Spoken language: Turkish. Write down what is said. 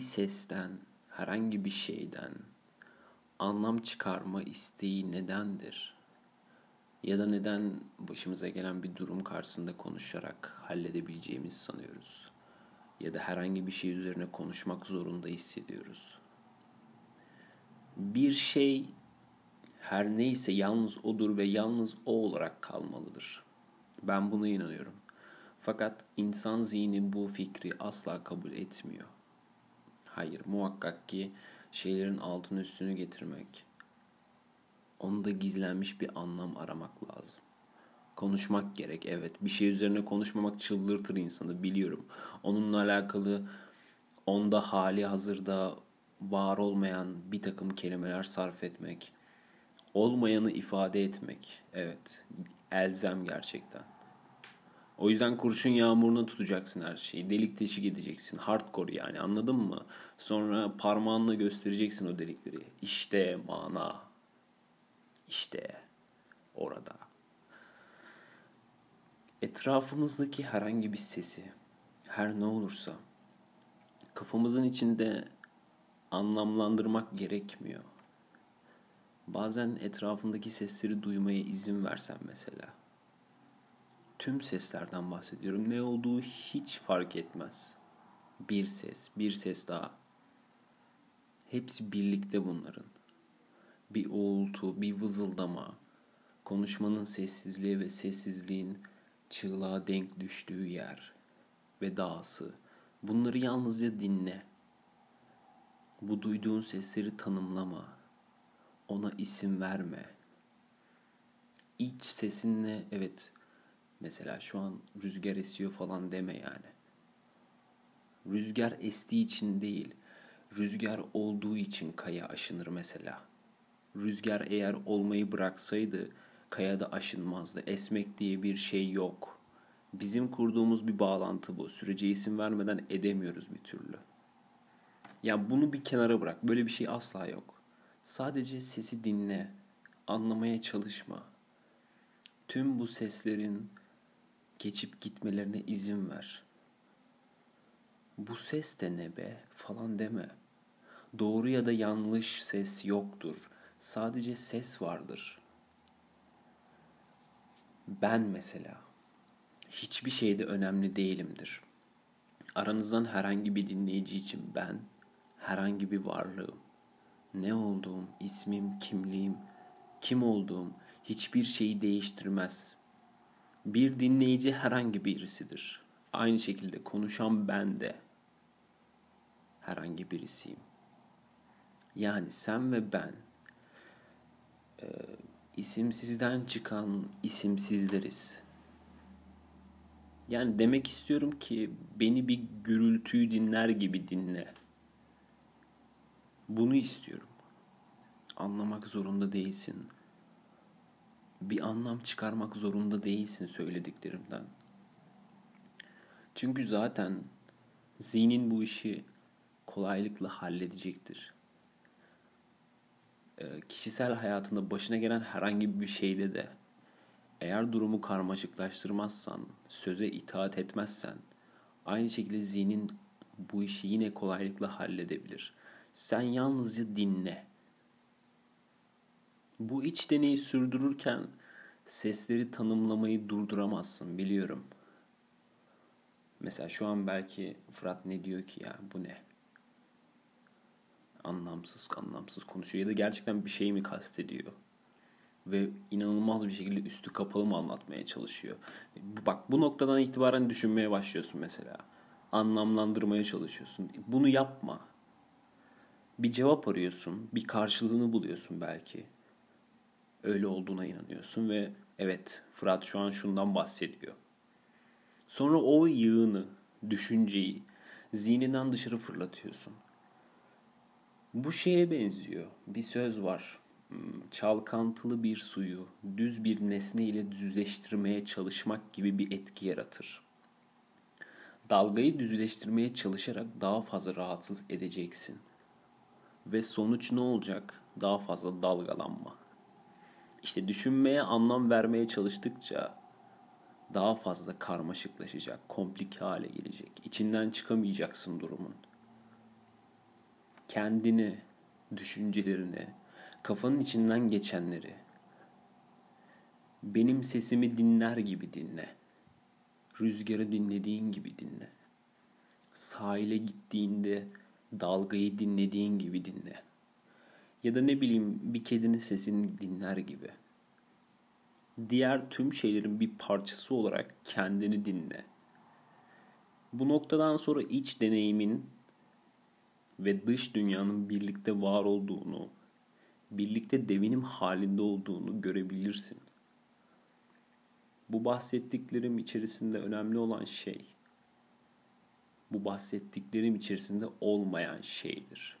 sesten, herhangi bir şeyden anlam çıkarma isteği nedendir? Ya da neden başımıza gelen bir durum karşısında konuşarak halledebileceğimizi sanıyoruz? Ya da herhangi bir şey üzerine konuşmak zorunda hissediyoruz. Bir şey her neyse yalnız odur ve yalnız o olarak kalmalıdır. Ben buna inanıyorum. Fakat insan zihni bu fikri asla kabul etmiyor. Hayır, muhakkak ki şeylerin altını üstünü getirmek, onda gizlenmiş bir anlam aramak lazım. Konuşmak gerek evet. Bir şey üzerine konuşmamak çıldırtır insanı biliyorum. Onunla alakalı onda hali hazırda var olmayan bir takım kelimeler sarf etmek, olmayanı ifade etmek evet elzem gerçekten. O yüzden kurşun yağmuruna tutacaksın her şeyi. Delik teşik edeceksin. Hardcore yani anladın mı? Sonra parmağınla göstereceksin o delikleri. İşte mana. İşte orada. Etrafımızdaki herhangi bir sesi, her ne olursa kafamızın içinde anlamlandırmak gerekmiyor. Bazen etrafındaki sesleri duymaya izin versen mesela tüm seslerden bahsediyorum. Ne olduğu hiç fark etmez. Bir ses, bir ses daha. Hepsi birlikte bunların. Bir uğultu, bir vızıldama, konuşmanın sessizliği ve sessizliğin çığlığa denk düştüğü yer ve dağısı. Bunları yalnızca dinle. Bu duyduğun sesleri tanımlama. Ona isim verme. İç sesinle evet Mesela şu an rüzgar esiyor falan deme yani. Rüzgar estiği için değil, rüzgar olduğu için kaya aşınır mesela. Rüzgar eğer olmayı bıraksaydı kaya da aşınmazdı. Esmek diye bir şey yok. Bizim kurduğumuz bir bağlantı bu. Sürece isim vermeden edemiyoruz bir türlü. Ya bunu bir kenara bırak. Böyle bir şey asla yok. Sadece sesi dinle. Anlamaya çalışma. Tüm bu seslerin geçip gitmelerine izin ver. Bu ses de ne be falan deme. Doğru ya da yanlış ses yoktur. Sadece ses vardır. Ben mesela hiçbir şeyde önemli değilimdir. Aranızdan herhangi bir dinleyici için ben herhangi bir varlığım. Ne olduğum, ismim, kimliğim, kim olduğum hiçbir şeyi değiştirmez. Bir dinleyici herhangi birisidir. Aynı şekilde konuşan ben de herhangi birisiyim. Yani sen ve ben e, isimsizden çıkan isimsizleriz. Yani demek istiyorum ki beni bir gürültüyü dinler gibi dinle. Bunu istiyorum. Anlamak zorunda değilsin bir anlam çıkarmak zorunda değilsin söylediklerimden. Çünkü zaten zihnin bu işi kolaylıkla halledecektir. Ee, kişisel hayatında başına gelen herhangi bir şeyde de eğer durumu karmaşıklaştırmazsan, söze itaat etmezsen aynı şekilde zihnin bu işi yine kolaylıkla halledebilir. Sen yalnızca dinle. Bu iç deneyi sürdürürken sesleri tanımlamayı durduramazsın biliyorum. Mesela şu an belki Fırat ne diyor ki ya bu ne? Anlamsız anlamsız konuşuyor ya da gerçekten bir şey mi kastediyor? Ve inanılmaz bir şekilde üstü kapalı mı anlatmaya çalışıyor? Bak bu noktadan itibaren düşünmeye başlıyorsun mesela. Anlamlandırmaya çalışıyorsun. Bunu yapma. Bir cevap arıyorsun, bir karşılığını buluyorsun belki öyle olduğuna inanıyorsun ve evet Fırat şu an şundan bahsediyor. Sonra o yığını, düşünceyi zihninden dışarı fırlatıyorsun. Bu şeye benziyor. Bir söz var. Hmm, çalkantılı bir suyu düz bir nesne ile düzleştirmeye çalışmak gibi bir etki yaratır. Dalgayı düzleştirmeye çalışarak daha fazla rahatsız edeceksin. Ve sonuç ne olacak? Daha fazla dalgalanma. İşte düşünmeye anlam vermeye çalıştıkça daha fazla karmaşıklaşacak, komplike hale gelecek. İçinden çıkamayacaksın durumun. kendini, düşüncelerini, kafanın içinden geçenleri benim sesimi dinler gibi dinle. Rüzgarı dinlediğin gibi dinle. Sahile gittiğinde dalgayı dinlediğin gibi dinle. Ya da ne bileyim bir kedinin sesini dinler gibi. Diğer tüm şeylerin bir parçası olarak kendini dinle. Bu noktadan sonra iç deneyimin ve dış dünyanın birlikte var olduğunu, birlikte devinim halinde olduğunu görebilirsin. Bu bahsettiklerim içerisinde önemli olan şey bu bahsettiklerim içerisinde olmayan şeydir.